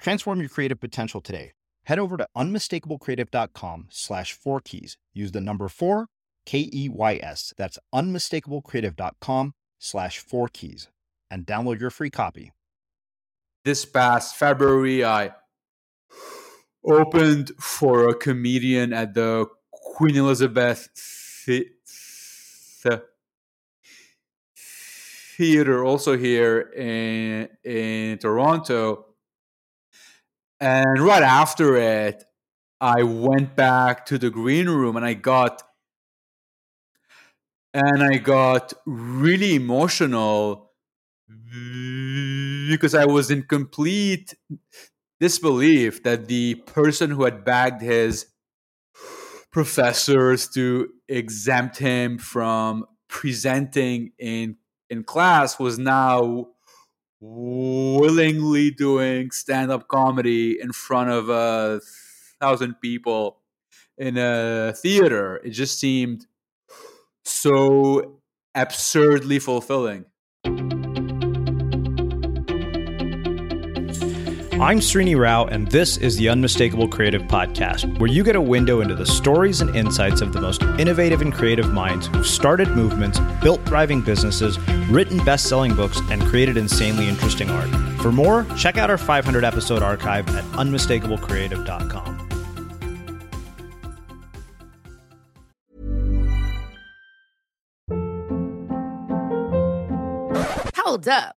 Transform your creative potential today. Head over to unmistakablecreative.com slash four keys. Use the number four, K E Y S. That's unmistakablecreative.com slash four keys and download your free copy. This past February, I opened for a comedian at the Queen Elizabeth Theater, also here in, in Toronto and right after it, I went back to the green room and I got and I got really emotional because I was in complete disbelief that the person who had bagged his professors to exempt him from presenting in in class was now willingly doing stand up comedy in front of a thousand people in a theater. It just seemed so absurdly fulfilling. I'm Srini Rao, and this is the Unmistakable Creative Podcast, where you get a window into the stories and insights of the most innovative and creative minds who've started movements, built thriving businesses, written best selling books, and created insanely interesting art. For more, check out our 500 episode archive at unmistakablecreative.com. Hold up.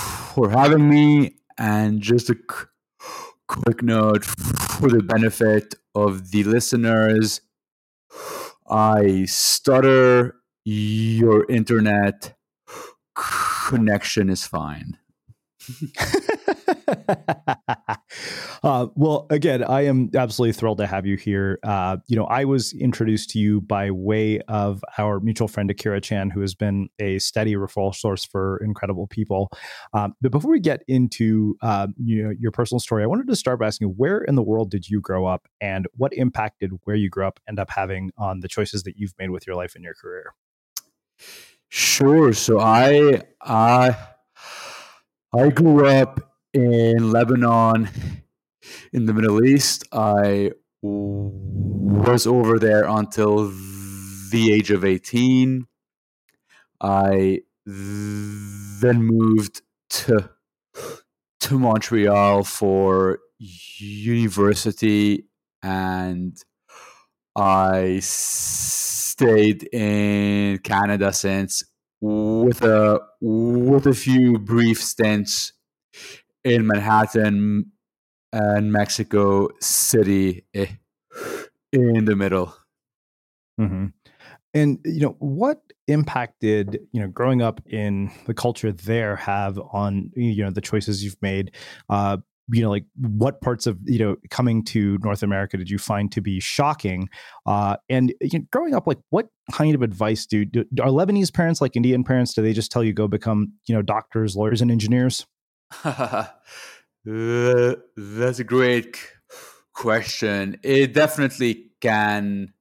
for having me. And just a quick note for the benefit of the listeners I stutter, your internet connection is fine. uh, well, again, I am absolutely thrilled to have you here. Uh, you know, I was introduced to you by way of our mutual friend Akira Chan, who has been a steady referral source for incredible people. Um, but before we get into uh, you know your personal story, I wanted to start by asking, where in the world did you grow up, and what impact did where you grew up end up having on the choices that you've made with your life and your career? Sure. So I I I grew up in Lebanon, in the Middle East. I was over there until the age of 18. I then moved to to Montreal for university and I stayed in Canada since with a with a few brief stints in Manhattan and Mexico City eh, in the middle. Mm-hmm. And you know what impact did you know growing up in the culture there have on you know the choices you've made? Uh, you know, like what parts of you know coming to North America did you find to be shocking? Uh, and you know, growing up, like what kind of advice do, do are Lebanese parents like Indian parents? Do they just tell you go become you know doctors, lawyers, and engineers? uh, that's a great question. It definitely can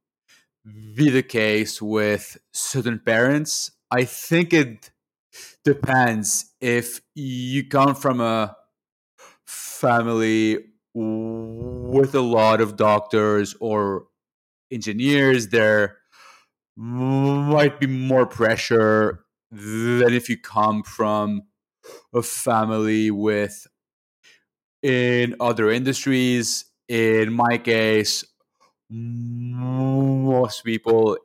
be the case with certain parents. I think it depends if you come from a family with a lot of doctors or engineers, there might be more pressure than if you come from a family with in other industries. In my case, most people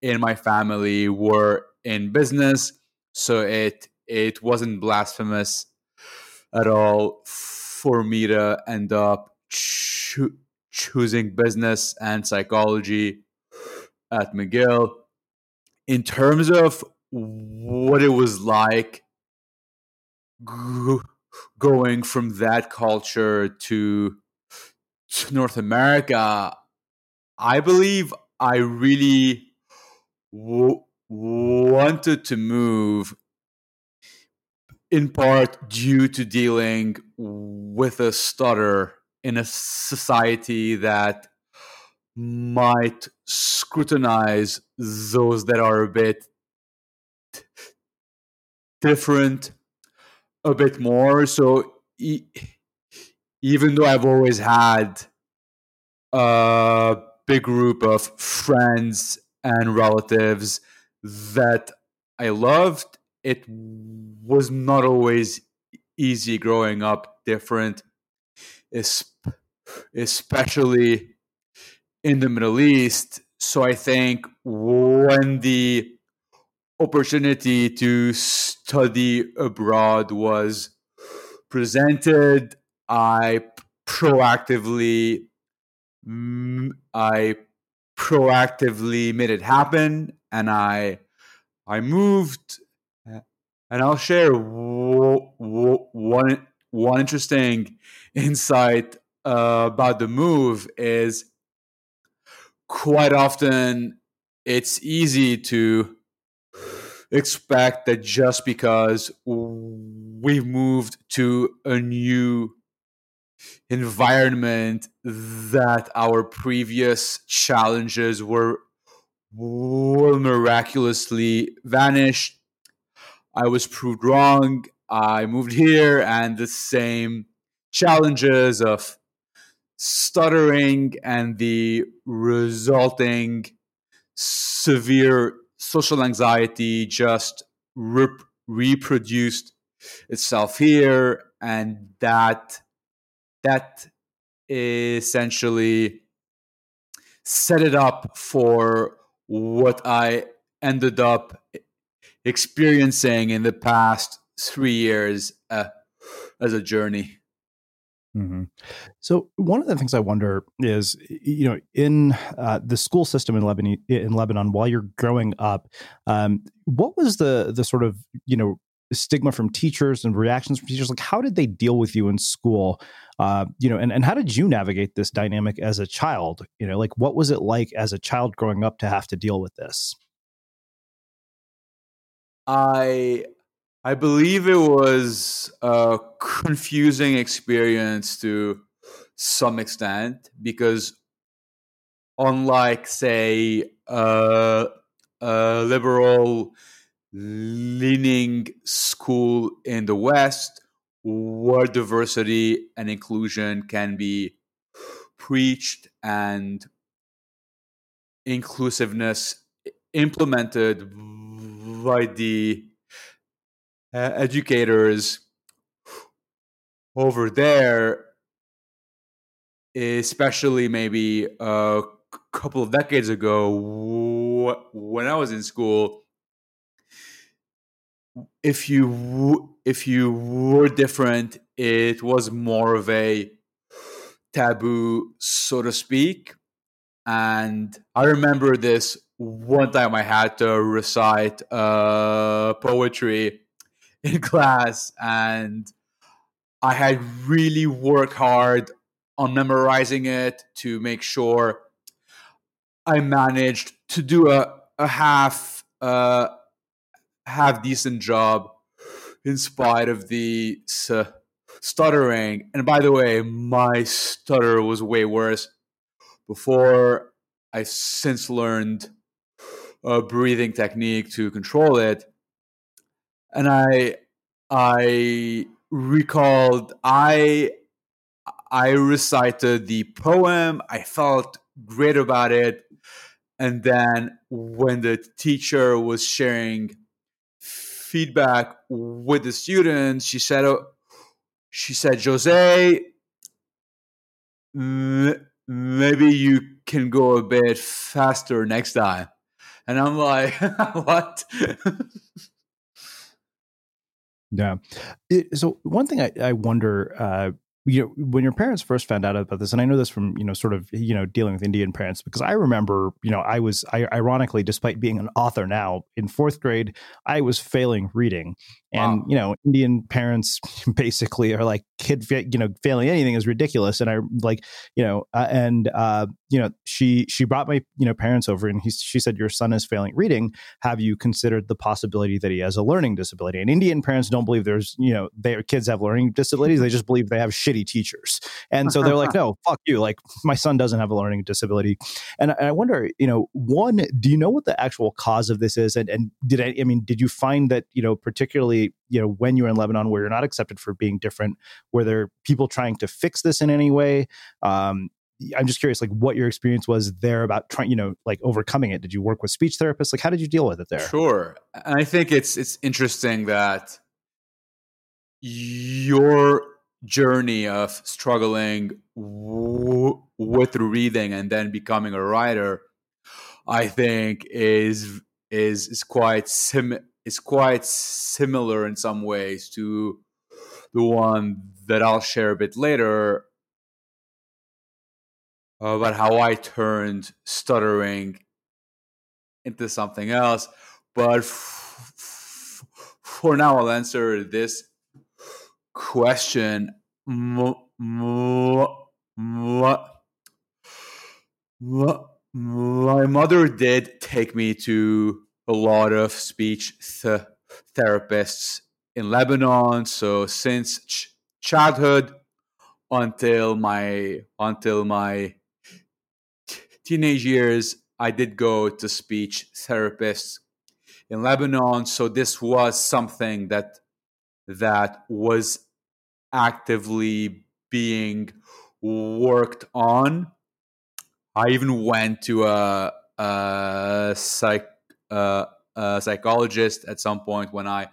in my family were in business, so it it wasn't blasphemous at all for me to end up cho- choosing business and psychology at McGill. In terms of what it was like g- going from that culture to, to North America, I believe I really w- wanted to move in part due to dealing with a stutter in a society that might scrutinize those that are a bit different a bit more so e- even though i've always had a big group of friends and relatives that i loved it was not always easy growing up different, especially in the Middle East. So I think when the opportunity to study abroad was presented, I proactively I proactively made it happen and I I moved and I'll share one one interesting insight uh, about the move is quite often it's easy to expect that just because we've moved to a new environment that our previous challenges were will miraculously vanish. I was proved wrong. I moved here, and the same challenges of stuttering and the resulting severe social anxiety just rep- reproduced itself here, and that that essentially set it up for what I ended up experiencing in the past three years uh, as a journey. Mm-hmm. So one of the things I wonder is, you know, in uh, the school system in Lebanon, in Lebanon, while you're growing up, um, what was the the sort of you know stigma from teachers and reactions from teachers? Like, how did they deal with you in school? Uh, you know, and and how did you navigate this dynamic as a child? You know, like what was it like as a child growing up to have to deal with this? I I believe it was a confusing experience to some extent because, unlike, say, a liberal leaning school in the West, where diversity and inclusion can be preached and inclusiveness implemented by the uh, educators over there, especially maybe a couple of decades ago when I was in school, if you if you were different, it was more of a taboo, so to speak. And I remember this one time I had to recite uh, poetry in class and I had really worked hard on memorizing it to make sure I managed to do a, a half uh, half decent job in spite of the stuttering. And by the way, my stutter was way worse before I since learned a breathing technique to control it and I I recalled I I recited the poem. I felt great about it. And then when the teacher was sharing feedback with the students, she said, oh, she said, Joze, maybe you can go a bit faster next time. And I'm like, what? Yeah. It, so one thing I, I wonder, uh, you know when your parents first found out about this and i know this from you know sort of you know dealing with indian parents because i remember you know i was I, ironically despite being an author now in fourth grade i was failing reading and wow. you know indian parents basically are like kid you know failing anything is ridiculous and i like you know uh, and uh you know she she brought my you know parents over and he, she said your son is failing reading have you considered the possibility that he has a learning disability and indian parents don't believe there's you know their kids have learning disabilities they just believe they have shitty teachers and so they're like no fuck you like my son doesn't have a learning disability and, and i wonder you know one do you know what the actual cause of this is and and did i i mean did you find that you know particularly you know when you're in lebanon where you're not accepted for being different were there people trying to fix this in any way um, I'm just curious, like what your experience was there about trying, you know, like overcoming it. Did you work with speech therapists? Like, how did you deal with it there? Sure, and I think it's it's interesting that your journey of struggling w- with reading and then becoming a writer, I think is is is quite sim is quite similar in some ways to the one that I'll share a bit later about how I turned stuttering into something else. But f- f- for now, I'll answer this question. My mother did take me to a lot of speech th- therapists in Lebanon. So since ch- childhood until my until my teenage years, I did go to speech therapists in Lebanon. So this was something that that was actively being worked on. I even went to a, a psych uh, a psychologist at some point when I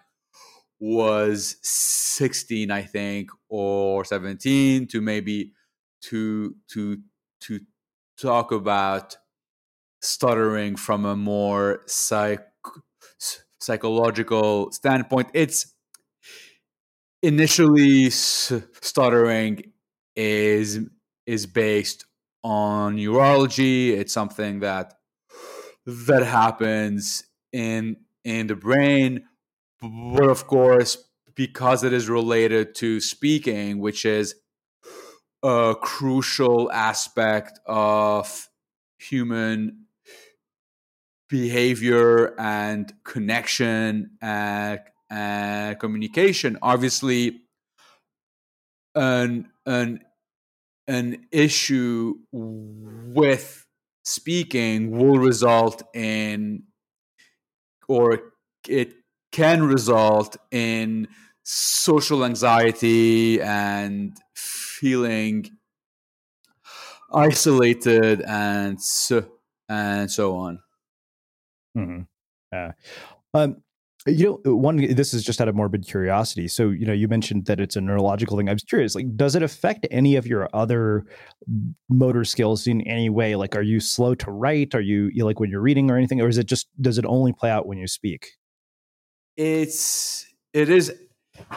was 16, I think, or 17, to maybe to to to talk about stuttering from a more psych psychological standpoint. It's initially stuttering is is based on neurology. It's something that that happens in in the brain but of course because it is related to speaking which is a crucial aspect of human behavior and connection and, and communication obviously an an an issue with speaking will result in or it can result in social anxiety and feeling isolated and so and so on. Mm-hmm. Uh, um, you know, uh, one this is just out of morbid curiosity. So, you know, you mentioned that it's a neurological thing. I was curious, like, does it affect any of your other motor skills in any way? Like, are you slow to write? Are you, you like when you're reading or anything, or is it just does it only play out when you speak? It's it is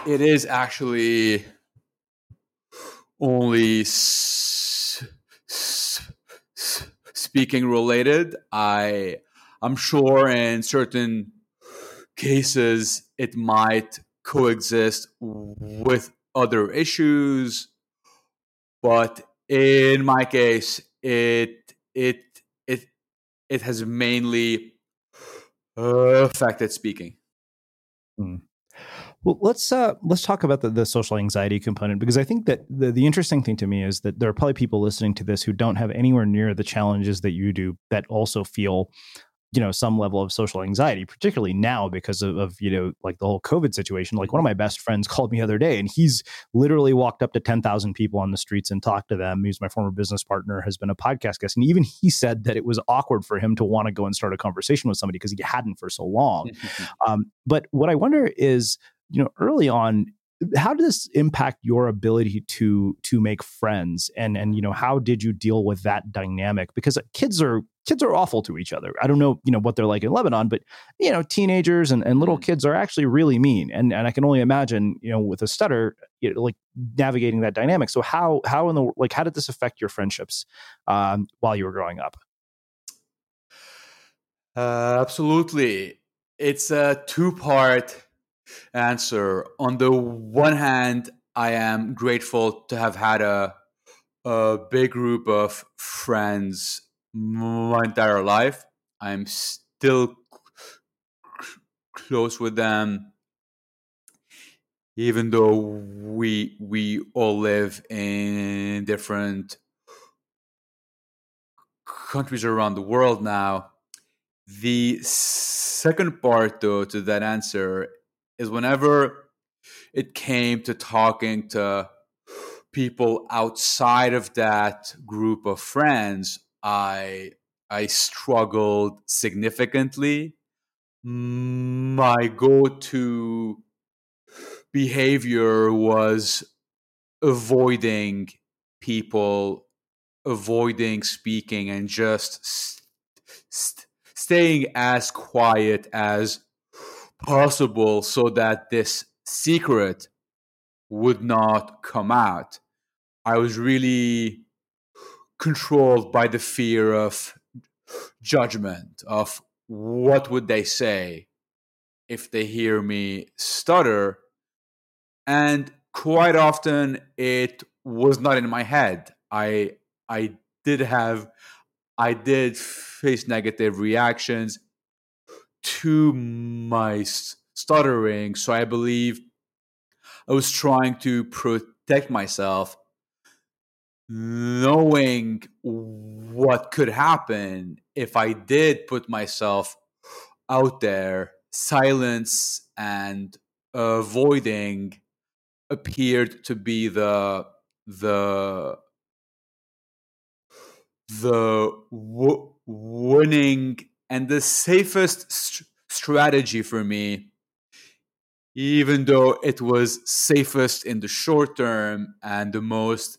it is actually only s- s- s- speaking related. I I'm sure in certain cases it might coexist with other issues but in my case it it it it has mainly affected speaking hmm. Well, let's uh, let's talk about the, the social anxiety component because I think that the, the interesting thing to me is that there are probably people listening to this who don't have anywhere near the challenges that you do that also feel you know some level of social anxiety particularly now because of, of, you know like the whole covid situation. Like one of my best friends called me the other day and he's literally walked up to 10,000 people on the streets and talked to them. He's my former business partner has been a podcast guest and even he said that it was awkward for him to want to go and start a conversation with somebody because he hadn't for so long. Um, but what i wonder is you know early on how did this impact your ability to to make friends? And and you know how did you deal with that dynamic? Because kids are kids are awful to each other i don't know you know what they're like in lebanon but you know teenagers and, and little mm. kids are actually really mean and and i can only imagine you know with a stutter you know, like navigating that dynamic so how how in the like how did this affect your friendships um, while you were growing up uh, absolutely it's a two part answer. On the one hand, I am grateful to have had a a big group of friends my entire life. I'm still close with them, even though we we all live in different countries around the world now. The second part, though, to that answer is whenever it came to talking to people outside of that group of friends, I I struggled significantly. My go-to behavior was avoiding people, avoiding speaking, and just st- st- staying as quiet as possible so that this secret would not come out. I was really controlled by the fear of judgment of what would they say if they hear me stutter. And quite often it was not in my head. I i did have i did face negative reactions to my stuttering. So i believe i was trying to protect myself knowing what could happen if I did put myself out there, silence and avoiding appeared to be the the the w- winning and the safest st- strategy for me even though it was safest in the short term and the most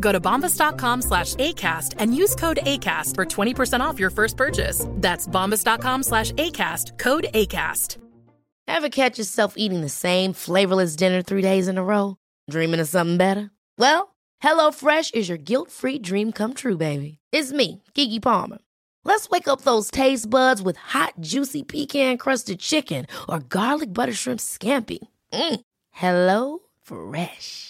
Go to bombas.com slash ACAST and use code ACAST for 20% off your first purchase. That's bombas.com slash ACAST, code ACAST. Ever catch yourself eating the same flavorless dinner three days in a row? Dreaming of something better? Well, HelloFresh is your guilt free dream come true, baby. It's me, Keke Palmer. Let's wake up those taste buds with hot, juicy pecan crusted chicken or garlic butter shrimp scampi. Mm. Hello Fresh.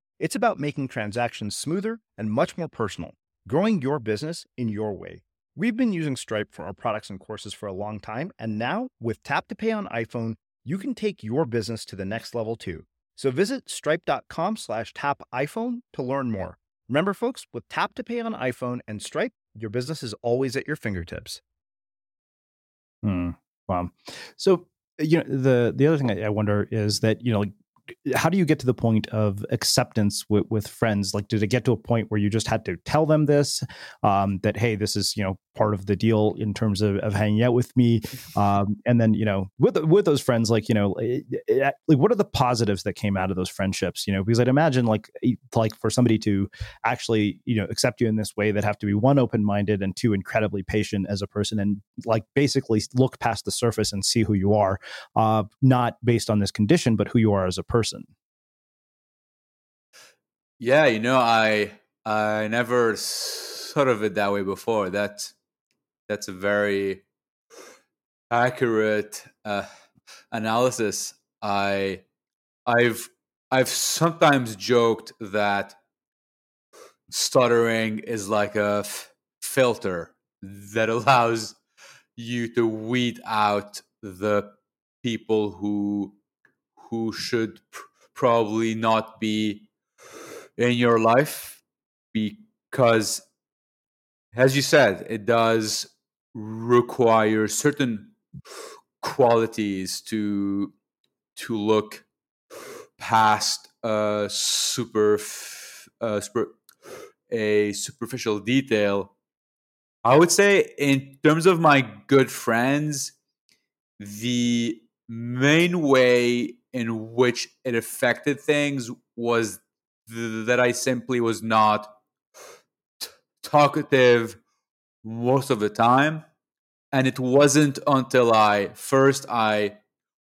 It's about making transactions smoother and much more personal, growing your business in your way. We've been using Stripe for our products and courses for a long time, and now with Tap to Pay on iPhone, you can take your business to the next level too. So visit stripe.com slash tap iPhone to learn more. Remember, folks, with Tap to Pay on iPhone and Stripe, your business is always at your fingertips. Hmm. Wow. So, you know, the the other thing I, I wonder is that you know, like how do you get to the point of acceptance with, with friends? Like, did it get to a point where you just had to tell them this, um, that hey, this is you know part of the deal in terms of, of hanging out with me, um, and then you know with with those friends, like you know, it, eh, it, eh, like what are the positives that came out of those friendships? You know, because I'd imagine like like for somebody to actually you know accept you in this way, that have to be one open minded and two incredibly patient as a person, and like basically look past the surface and see who you are, uh, not based on this condition, but who you are as a person. Yeah, you know, I I never thought of it that way before. That's that's a very accurate uh, analysis. I I've I've sometimes joked that stuttering is like a f- filter that allows you to weed out the people who who should pr- probably not be in your life because as you said it does require certain qualities to to look past a super, uh, super a superficial detail. I would say in terms of my good friends the main way in which it affected things was th- that I simply was not talkative most of the time. And it wasn't until I first I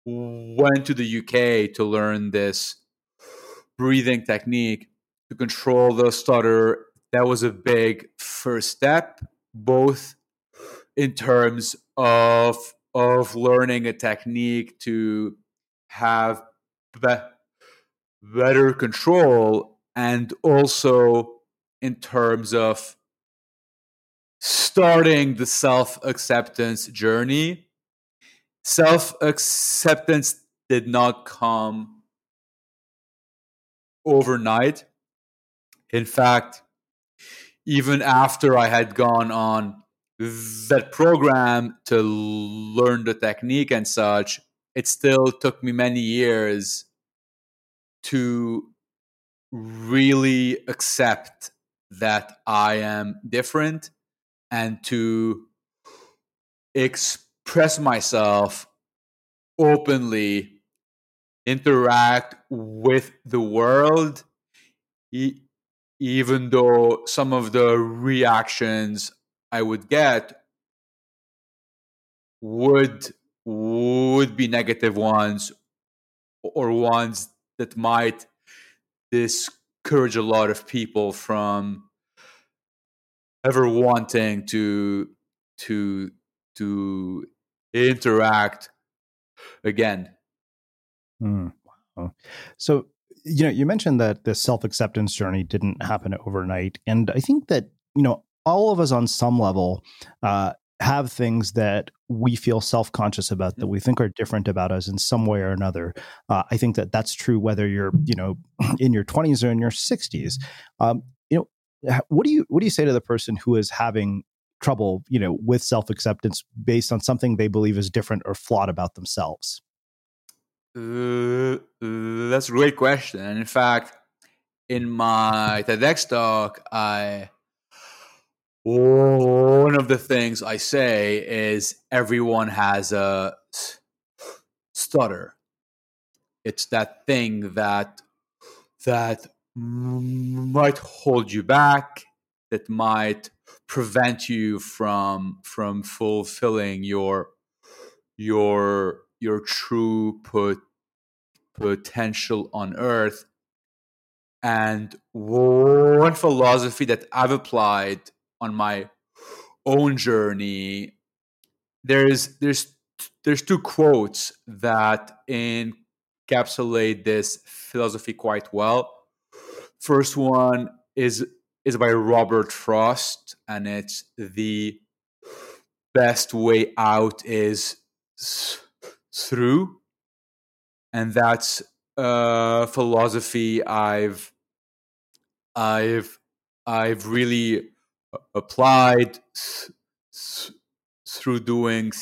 went to the UK to learn this breathing technique to control the stutter. That was a big first step, both in terms of of learning a technique to have be- better control and also in terms of starting the self acceptance journey. Self acceptance did not come overnight. In fact, even after I had gone on that program to learn the technique and such, it still took me many years to really accept that I am different and to express myself openly, interact with the world, e- even though some of the reactions I would get would would be negative ones or ones that might discourage a lot of people from ever wanting to to to interact again mm, wow. so you know you mentioned that the self-acceptance journey didn't happen overnight and i think that you know all of us on some level uh, have things that we feel self-conscious about that mm. we think are different about us in some way or another uh, i think that that's true whether you're you know in your 20s or in your 60s um, what do you what do you say to the person who is having trouble you know with self-acceptance based on something they believe is different or flawed about themselves uh, that's a great question and in fact in my TEDx talk i one of the things I say is everyone has a stutter. It's that thing that that might hold you back, that might prevent you from from fulfilling your your your true put, potential on earth. And one philosophy that I've applied on my own journey, there's there's there's two quotes that encapsulate this philosophy quite well. First one is is by Robert Frost, and it's the best way out is through, and that's a philosophy I've I've I've really applied through doing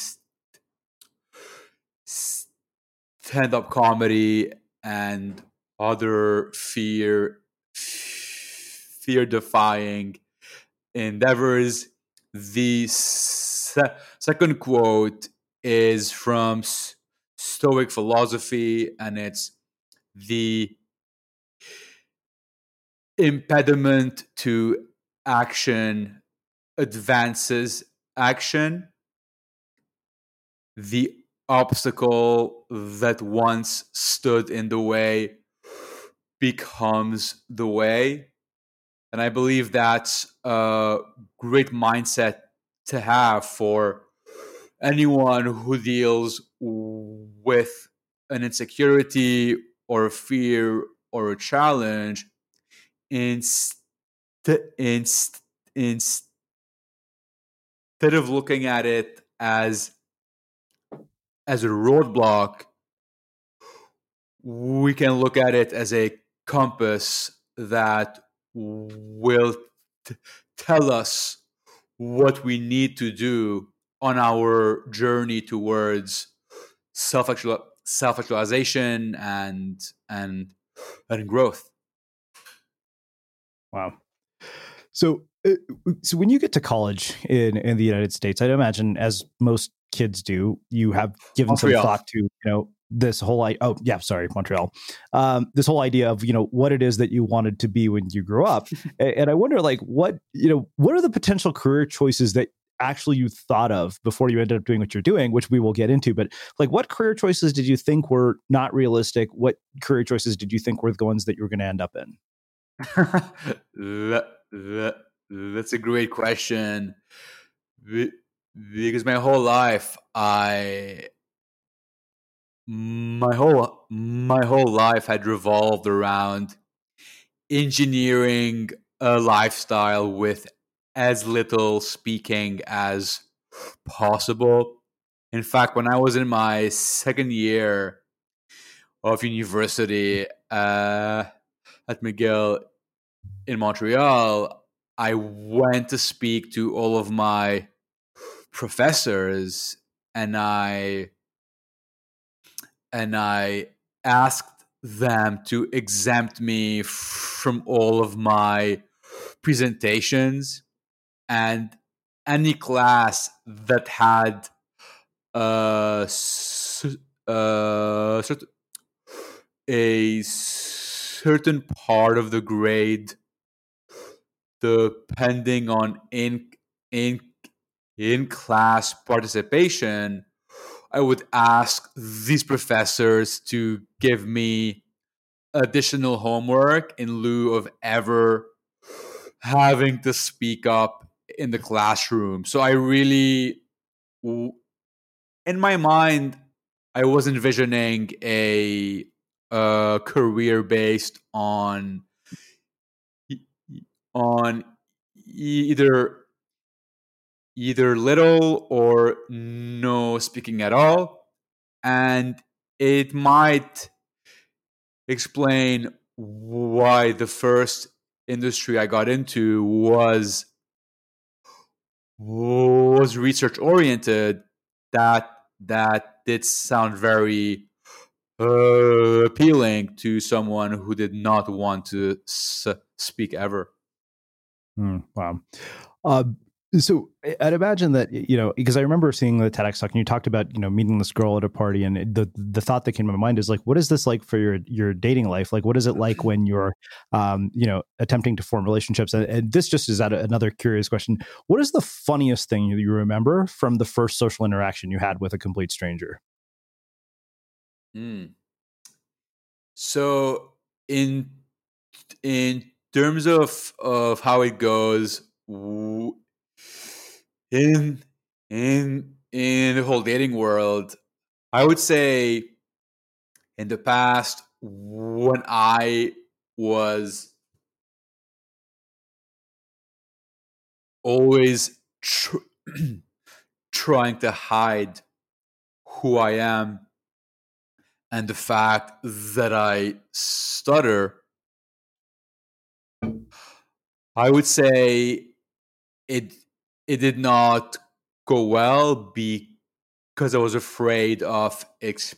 stand up comedy and other fear fear defying endeavors. The se- second quote is from Stoic philosophy, and it's the impediment to action advances action. The obstacle that once stood in the way becomes the way. And I believe that's a great mindset to have for anyone who deals with an insecurity or a fear or a challenge inst- inst- instead of looking at it as as a roadblock we can look at it as a compass that will t- tell us what we need to do on our journey towards self self actualization and and and growth. Wow. So, uh, so when you get to college in in the United States, I'd imagine, as most kids do, you have given Montreal. some thought to you know this whole I oh yeah sorry Montreal. Um, this whole idea of you know what it is that you wanted to be when you grew up. And I wonder like what you know what are the potential career choices that actually you thought of before you ended up doing what you're doing which we will get into but like what career choices did you think were not realistic? What career choices did you think were the ones that you were going to end up in? That, that, that's a great question. Because my whole life I my whole my whole life had revolved around engineering a lifestyle with as little speaking as possible. In fact, when I was in my second year of university uh, at McGill in Montreal, I went to speak to all of my professors and I and I asked them to exempt me from all of my presentations and any class that had uh, uh, a certain part of the grade depending on in in in class participation I would ask these professors to give me additional homework in lieu of ever having to speak up in the classroom. So I really, in my mind, I was envisioning a, a career based on on either either little or no speaking at all. And it might explain why the first industry I got into was was research oriented that that did sound very uh, appealing to someone who did not want to s- speak ever. Mm, wow. Uh, so I'd imagine that you know because I remember seeing the TEDx talk and you talked about you know meeting this girl at a party and the the thought that came to my mind is like what is this like for your your dating life like what is it like when you're um, you know attempting to form relationships and, and this just is at another curious question what is the funniest thing you remember from the first social interaction you had with a complete stranger? Mm. So in in terms of of how it goes. In in in the whole dating world, I would say in the past when I was always tr- trying to hide who I am and the fact that I stutter, I would say it it did not go well because I was afraid of ex-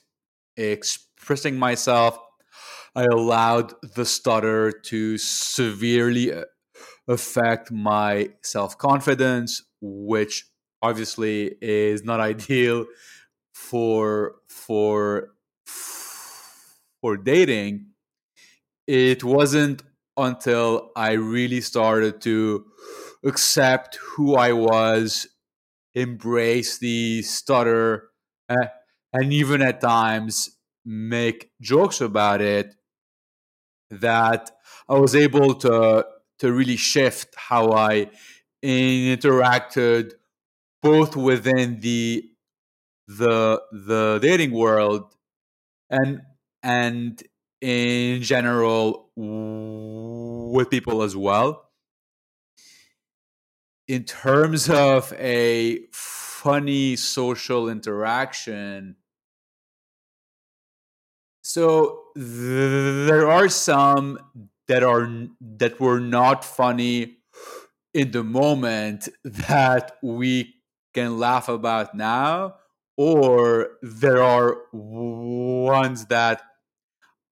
expressing myself. I allowed the stutter to severely uh, affect my self confidence, which obviously is not ideal for for for dating. It wasn't until I really started to accept who I was, embrace the stutter, uh, and even at times make jokes about it that I was able to to really shift how I interacted both within the the the dating world and and in general with people as well in terms of a funny social interaction so th- there are some that are that were not funny in the moment that we can laugh about now or there are ones that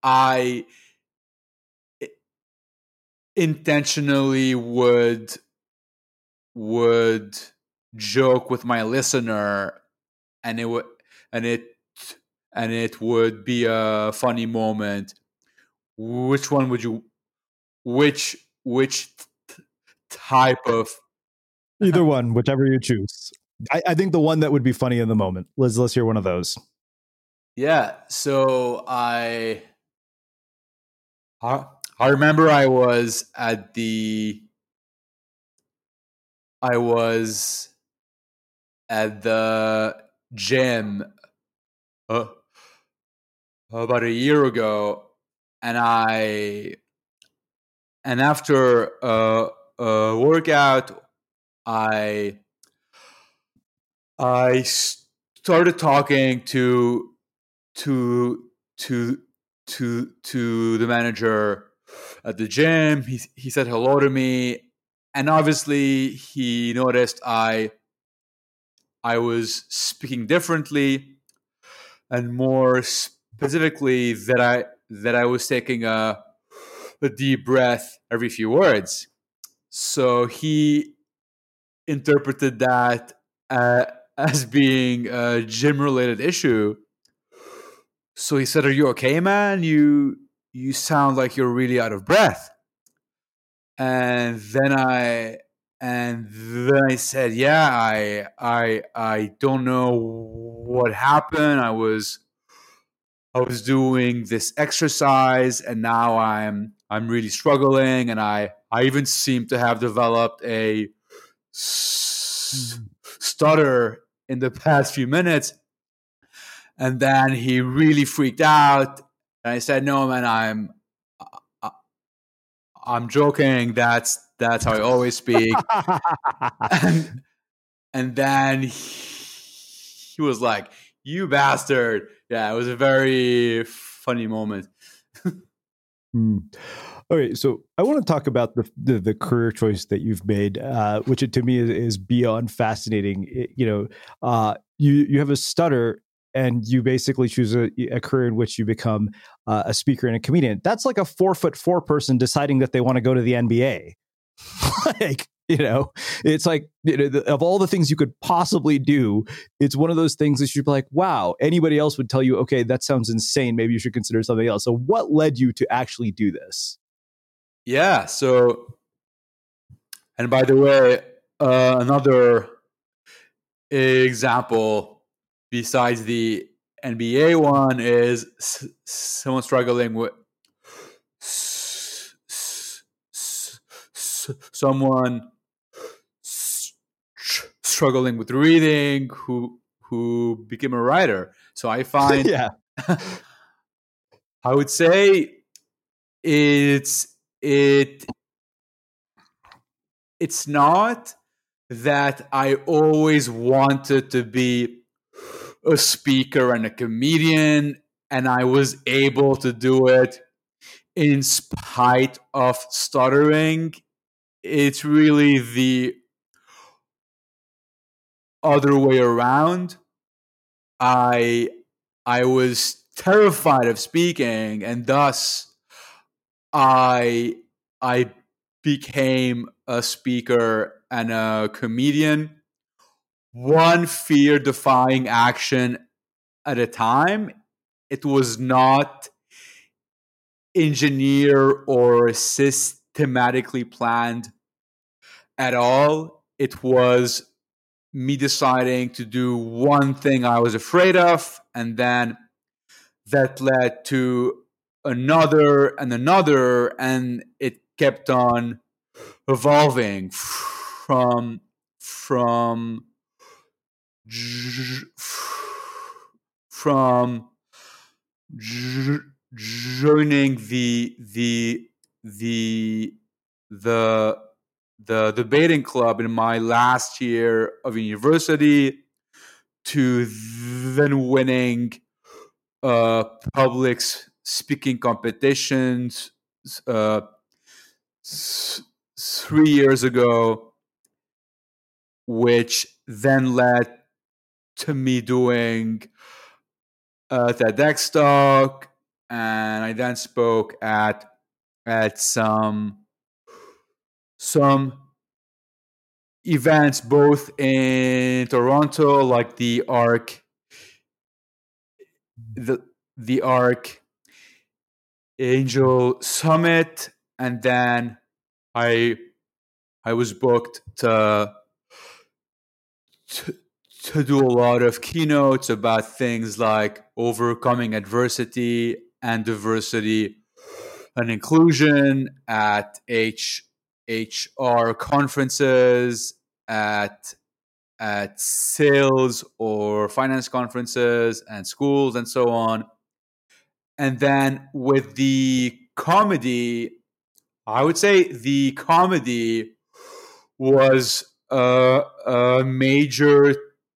i intentionally would would joke with my listener and it would and it and it would be a funny moment. Which one would you which which type of either one whichever you choose. I, I, think the one that would be funny in the moment. Let's let's hear one of those. Yeah so i i, I remember i was at the i was at the gym uh, about a year ago, and I and after a, a workout, I I started talking to to to to to the manager at the gym. He he said hello to me, and obviously he noticed I I was speaking differently and more specifically that I that I was taking a a deep breath every few words. So he interpreted that uh, as being a gym related issue. So he said, "Are you okay, man? You you sound like you're really out of breath." And then I and then I said, "Yeah, I I I don't know what happened. I was I was doing this exercise and now I'm I'm really struggling and I I even seem to have developed a s- mm. stutter in the past few minutes. And then he really freaked out. And I said no man I'm I'm joking that's that's how I always speak and, and then he, he was like you bastard yeah, it was a very funny moment. mm. Okay, so I want to talk about the the, the career choice that you've made, uh, which to me is, is beyond fascinating. It, you know, uh, you you have a stutter, and you basically choose a, a career in which you become uh, a speaker and a comedian. That's like a four foot four person deciding that they want to go to the NBA. like you know it's like you know, the, of all the things you could possibly do it's one of those things that you'd be like wow anybody else would tell you okay that sounds insane maybe you should consider something else so what led you to actually do this yeah so and by the way uh, another example besides the nba one is s- someone struggling with someone struggling with reading who who became a writer. So I find yeah. I would say it's it it's not that I always wanted to be a speaker and a comedian and I was able to do it in spite of stuttering. It's really the other way around. I I was terrified of speaking and thus I I became a speaker and a comedian, one fear defying action at a time. It was not engineer or systematically planned at all. It was me deciding to do one thing I was afraid of, and then that led to another and another, and it kept on evolving from from from joining the the the the the debating club in my last year of university to then winning uh, public speaking competitions uh, three years ago, which then led to me doing a TEDx talk, and I then spoke at at some some events both in Toronto, like the Arc, the the Arc Angel Summit, and then I I was booked to to do a lot of keynotes about things like overcoming adversity and diversity and inclusion at H HR conferences, at at sales or finance conferences and schools and so on. And then with the comedy, I would say the comedy was a, a major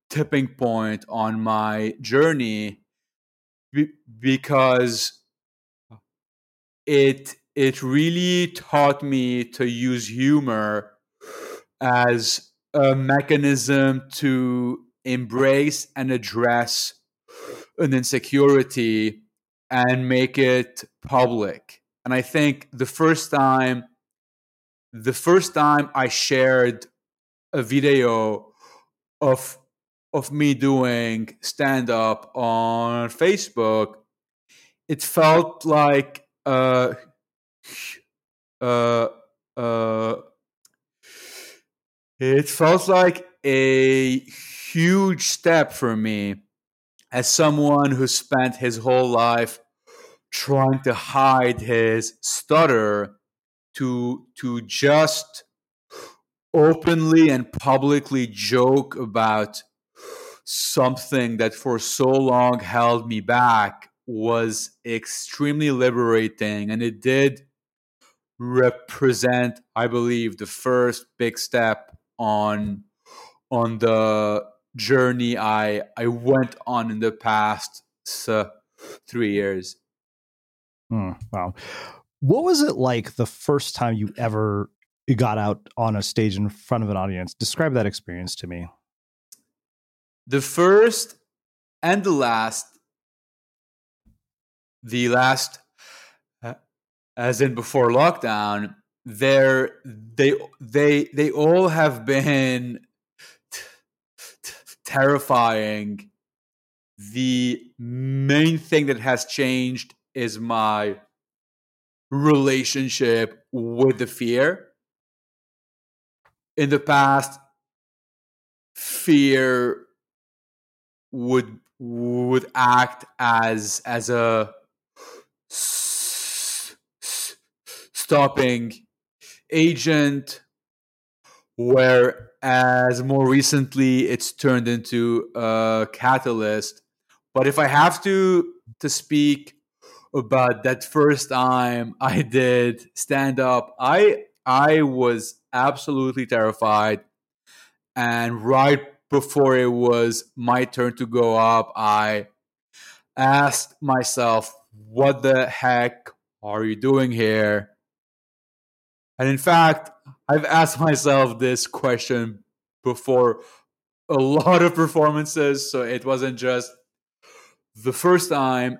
tipping point on my journey because it it really taught me to use humor as a mechanism to embrace and address an insecurity and make it public. And I think the first time the first time I shared a video of of me doing stand up on Facebook, it felt like uh, uh, uh, it felt like a huge step for me as someone who spent his whole life trying to hide his stutter to to just openly and publicly joke about something that for so long held me back was extremely liberating and it did represent i believe the first big step on on the journey i i went on in the past uh, 3 years hmm, wow what was it like the first time you ever got out on a stage in front of an audience? Describe that experience to me. The first and the last, the last, uh, as in before lockdown, there they they they all have been t- t- terrifying. The main thing that has changed is my relationship with the fear. In the past, fear would would act as as a stopping agent whereas more recently it's turned into a catalyst but if i have to to speak about that first time I did stand up, I I was absolutely terrified. And right before it was my turn to go up, I asked myself, what the heck are you doing here? And in fact, I've asked myself this question before a lot of performances. So it wasn't just the first time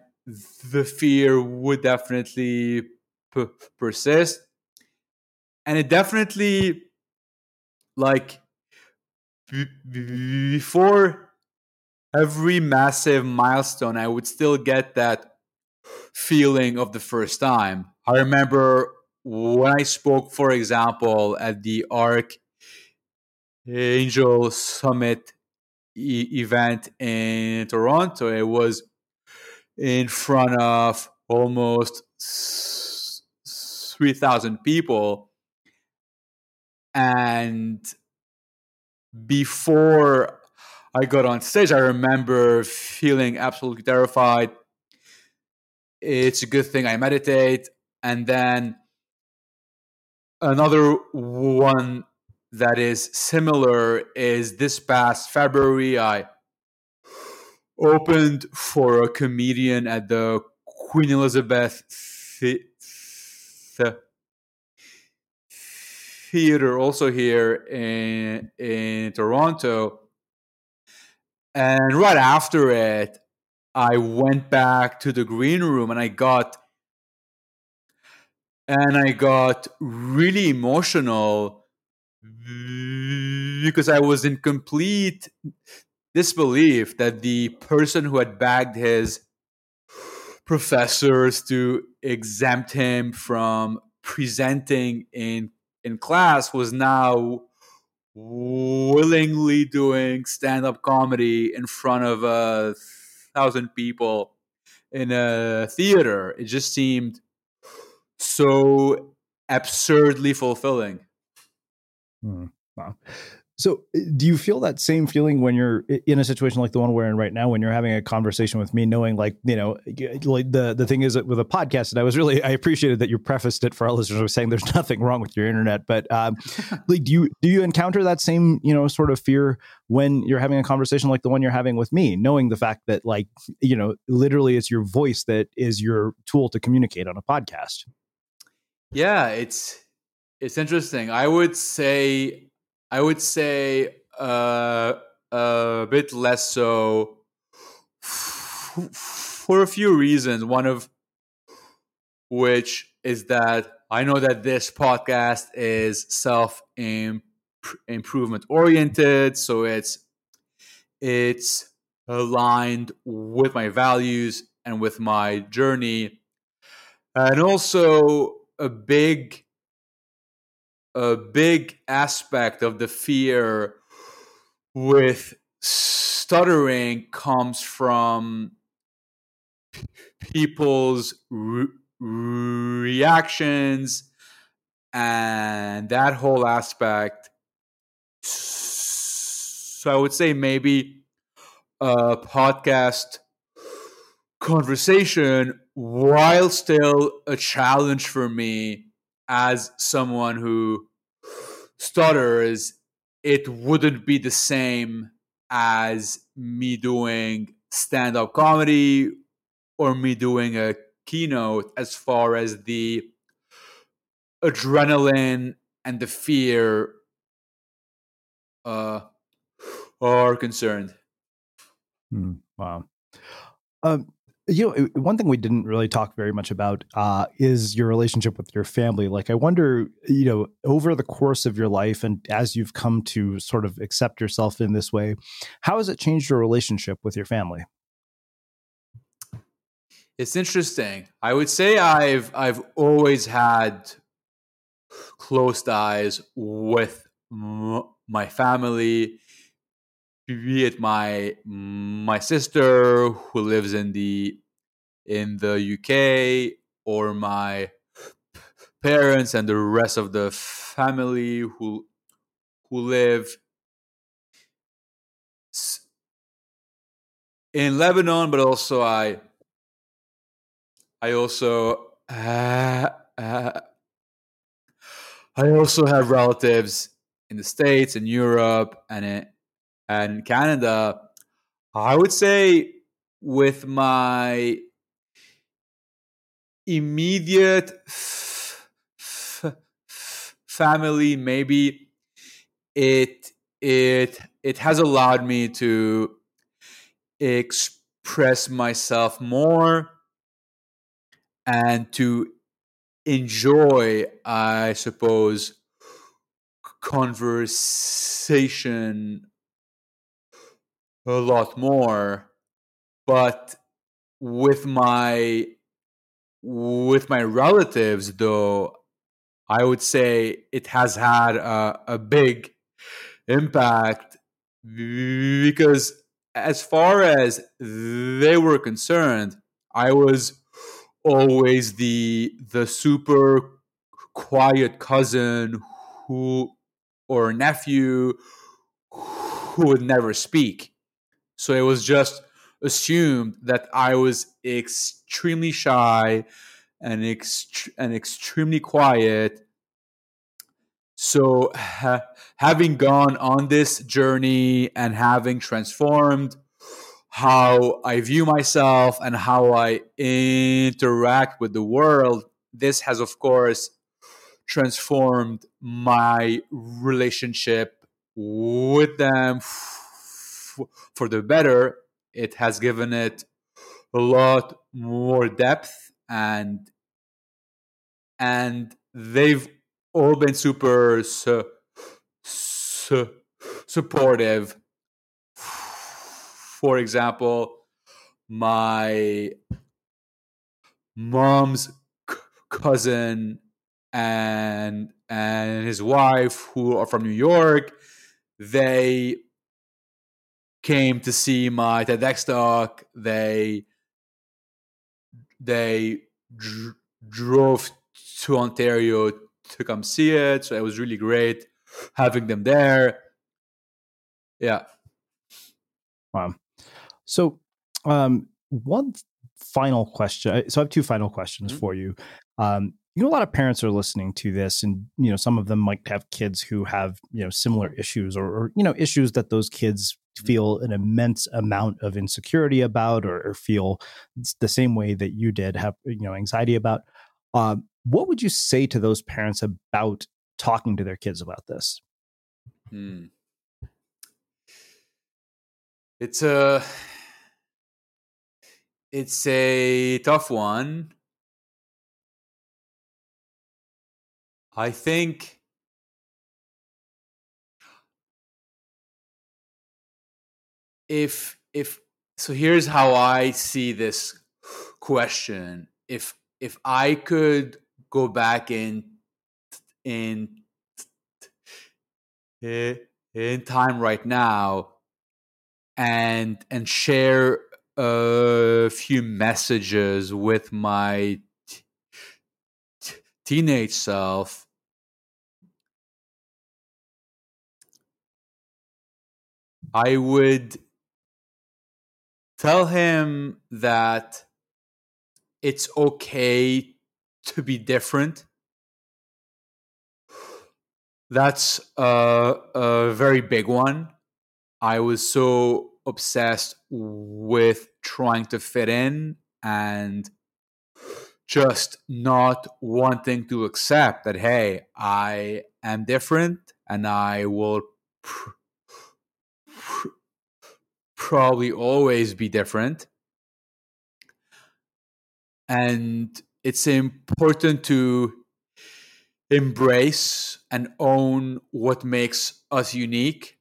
the fear would definitely p- persist. And it definitely, like, before every massive milestone, I would still get that feeling of the first time. I remember when I spoke, for example, at the ARC Angel Summit e- event in Toronto, it was in front of almost 3,000 people. And before I got on stage, I remember feeling absolutely terrified. It's a good thing I meditate. And then another one that is similar is this past February, I opened for a comedian at the Queen Elizabeth Theater, also here in in Toronto. And right after it, I went back to the green room and I got and I got really emotional because I was in complete disbelief that the person who had bagged his professors to exempt him from presenting in in class was now willingly doing stand-up comedy in front of a thousand people in a theater it just seemed so absurdly fulfilling hmm. wow so, uh, do you feel that same feeling when you're in a situation like the one we're in right now, when you're having a conversation with me, knowing like you know, like the the thing is that with a podcast, and I was really I appreciated that you prefaced it for our listeners with saying there's nothing wrong with your internet, but um, like do you do you encounter that same you know sort of fear when you're having a conversation like the one you're having with me, knowing the fact that like you know literally it's your voice that is your tool to communicate on a podcast. Yeah, it's it's interesting. I would say I would say uh, a bit less so for a few reasons. One of which is that I know that this podcast is self improvement oriented, so it's it's aligned with my values and with my journey, and also a big a big aspect of the fear with stuttering comes from people's re- reactions and that whole aspect. So i would say maybe a podcast conversation while still a challenge for me as someone who stutters, it wouldn't be the same as me doing stand up comedy or me doing a keynote as far as the adrenaline and the fear uh, are concerned. Hmm, wow. Um, you know one thing we didn't really talk very much about uh, is your relationship with your family. Like i wonder you know over the course of your life and as you've come to sort of accept yourself in this way how has it changed your relationship with your family? It's interesting. I would say i've i've always had closed ties with my family be it my my sister who lives in the in the UK or my parents and the rest of the family who who live in Lebanon, but also I I also uh, uh, I also have relatives in the states, in Europe, and in and Canada, I would say with my immediate f- f- family, maybe it it it has allowed me to express myself more and to enjoy, I suppose, conversation a lot more. But with my with my relatives, though, I would say it has had a, a big impact because as far as they were concerned, I was always the the super quiet cousin who or nephew who would never speak. So it was just assumed that I was extremely shy and ext- and extremely quiet. So ha- having gone on this journey and having transformed how I view myself and how I interact with the world, this has, of course, transformed my relationship with them for the better. It has given it a lot more depth and and they've all been super su- su- supportive for example, my mom's c- cousin and and his wife, who are from New York, they came to see my TEDx talk. They they dr- drove to Ontario to come see it. So it was really great having them there. Yeah. Wow. So, um, one final question. So, I have two final questions Mm-hmm. for you. Um, you know, a lot of parents are listening to this, and you know, some of them might have kids who have you know similar issues, or, or you know, issues that those kids feel an immense amount of insecurity about, or, or feel the same way that you did, have you know, anxiety about. Um, what would you say to those parents about talking to their kids about this? Hmm. It's a it's a tough one. I think if if so here's how I see this question. If if I could go back in in in time right now and and share a few messages with my t- t- teenage self i would tell him that it's okay to be different. That's a, a very big one. I was so obsessed with trying to fit in and just not wanting to accept that, hey, I am different and I will pr- probably always be different. And it's important to embrace and own what makes us unique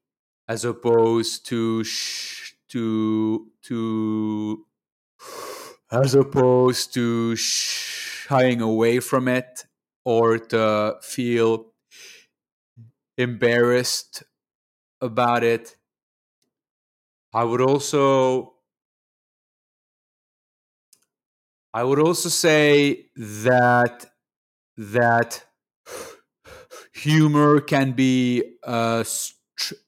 as opposed to sh- to to as opposed to shying away from it or to feel embarrassed about it i would also i would also say that that humor can be a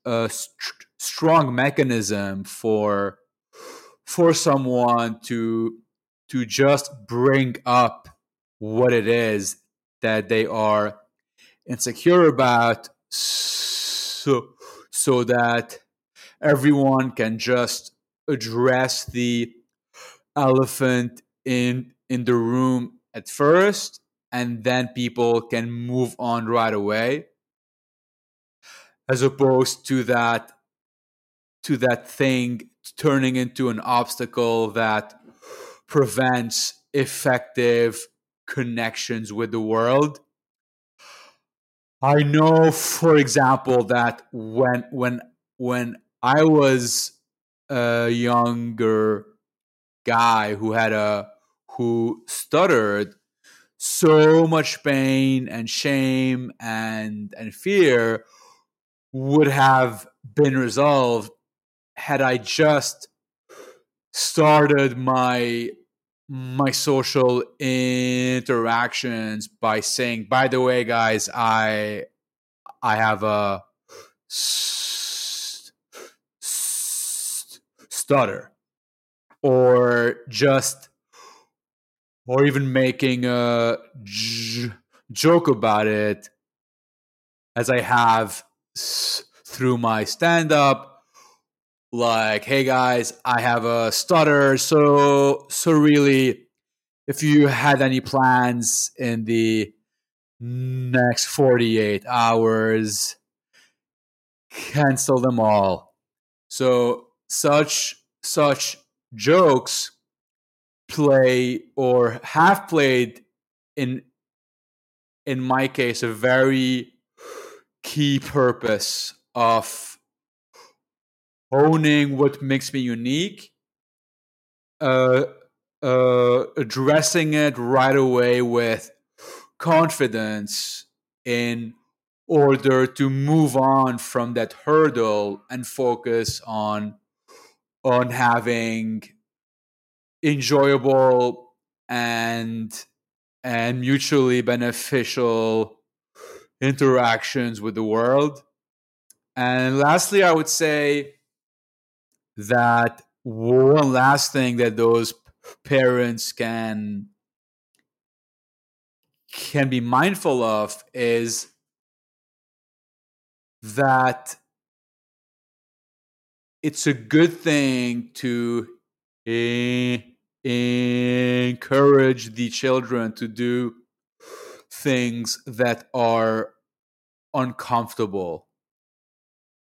a st- strong mechanism for for someone to to just bring up what it is that they are insecure about so so that everyone can just address the elephant in in the room at first and then people can move on right away as opposed to that to that thing turning into an obstacle that prevents effective connections with the world. I know, for example, that when when when I was a younger guy who had a who stuttered, so much pain and shame and and fear would have been resolved had I just started my my social interactions by saying by the way guys i i have a st- st- stutter or just or even making a j- joke about it as i have s- through my stand up like hey guys i have a stutter. So so really if you had any plans in the next 48 hours cancel them all. So such such jokes play or have played in in my case a very key purpose of owning what makes me unique, uh, uh, addressing it right away with confidence in order to move on from that hurdle and focus on on having enjoyable and and mutually beneficial interactions with the world. And lastly i would say that one last thing that those parents can can be mindful of is that it's a good thing to eh, encourage the children to do things that are uncomfortable.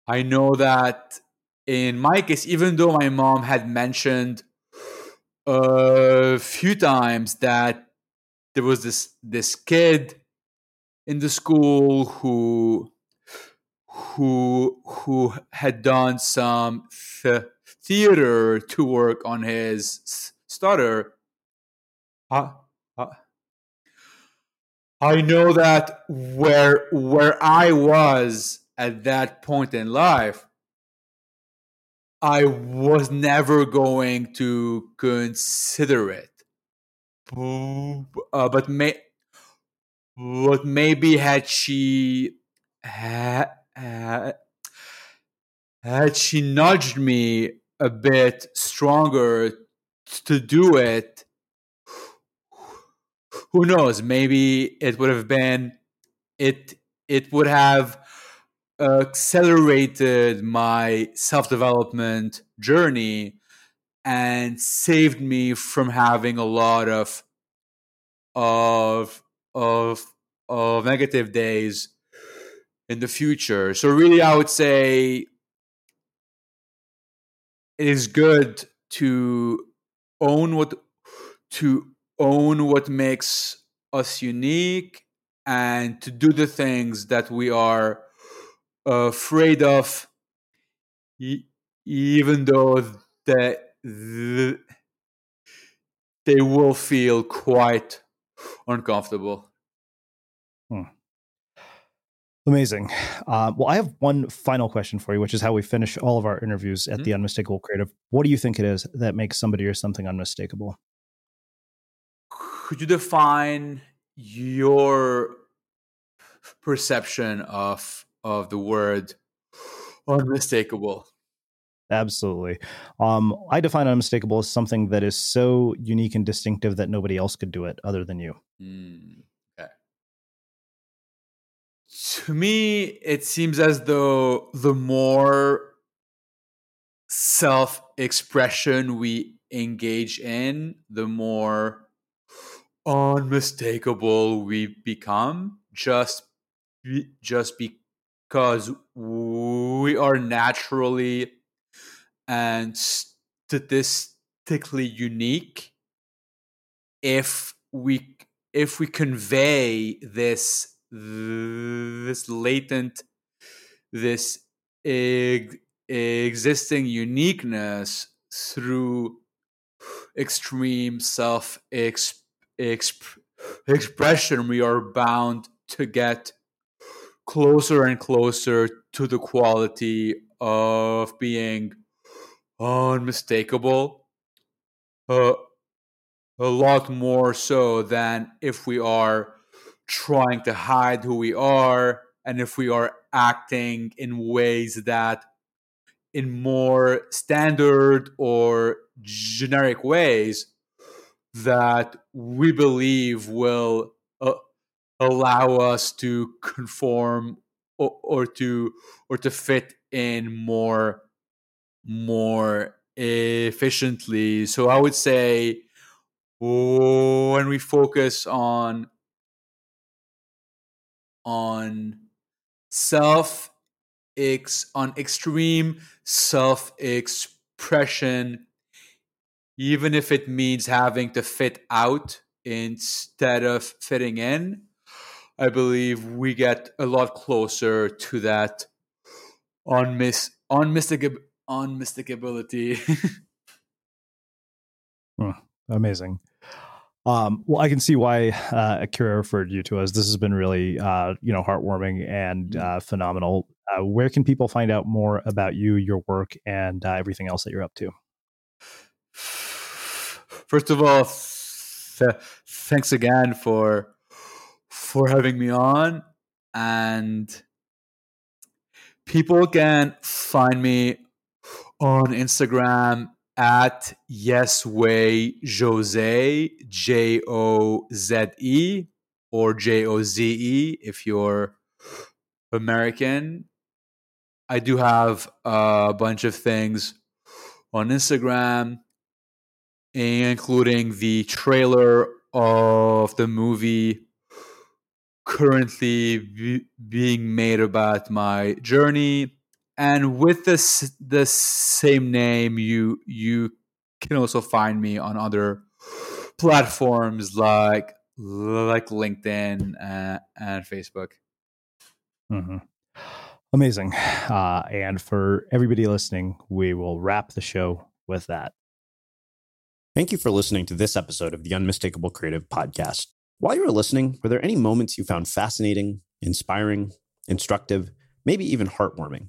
I know that in my case, even though my mom had mentioned a few times that there was this this kid in the school who who who had done some th- theater to work on his stutter. Uh, uh, I know that where where I was at that point in life, I was never going to consider it. Uh, but may, but maybe had she had, had she nudged me a bit stronger to do it, who knows? Maybe it would have been it. It would have accelerated my self development journey and saved me from having a lot of of of of negative days in the future. So really I would say it is good to own what to own what makes us unique and to do the things that we are afraid of, even though that the, they will feel quite uncomfortable. Hmm. Amazing. Uh, well, I have one final question for you, which is how we finish all of our interviews at mm-hmm. the Unmistakable Creative. What do you think it is that makes somebody or something unmistakable? Could you define your perception of of the word unmistakable. Absolutely. Um, I define unmistakable as something that is so unique and distinctive that nobody else could do it other than you. Mm. To me, it seems as though the more self expression we engage in, the more unmistakable we become just just because we are naturally and statistically unique. If we if we convey this this latent this eg- existing uniqueness through extreme self exp- exp- expression we are bound to get closer and closer to the quality of being unmistakable uh, a lot more so than if we are trying to hide who we are and if we are acting in ways that in more standard or generic ways that we believe will uh, allow us to conform or, or to or to fit in more more efficiently. So i would say when we focus on on self ex on extreme self expression even if it means having to fit out instead of fitting in i believe we get a lot closer to that unmis unmistakab- unmistakability oh, amazing um, well, I can see why uh, Akira referred you to us. This has been really, uh, you know, heartwarming and mm. uh, phenomenal. Uh, where can people find out more about you, your work, and uh, everything else that you're up to? First of all, th- thanks again for for having me on, and people can find me on Instagram at Yesway Joze, J O Z E, or J O Z E if you're American. I do have a bunch of things on Instagram, including the trailer of the movie currently b- being made about my journey and with this the same name you you can also find me on other platforms like like linkedin uh, and facebook. Mm-hmm. amazing. Uh, and for everybody listening we will wrap the show with that. Thank you for listening to this episode of the unmistakable creative podcast. While you were listening were there any moments you found fascinating inspiring instructive maybe even heartwarming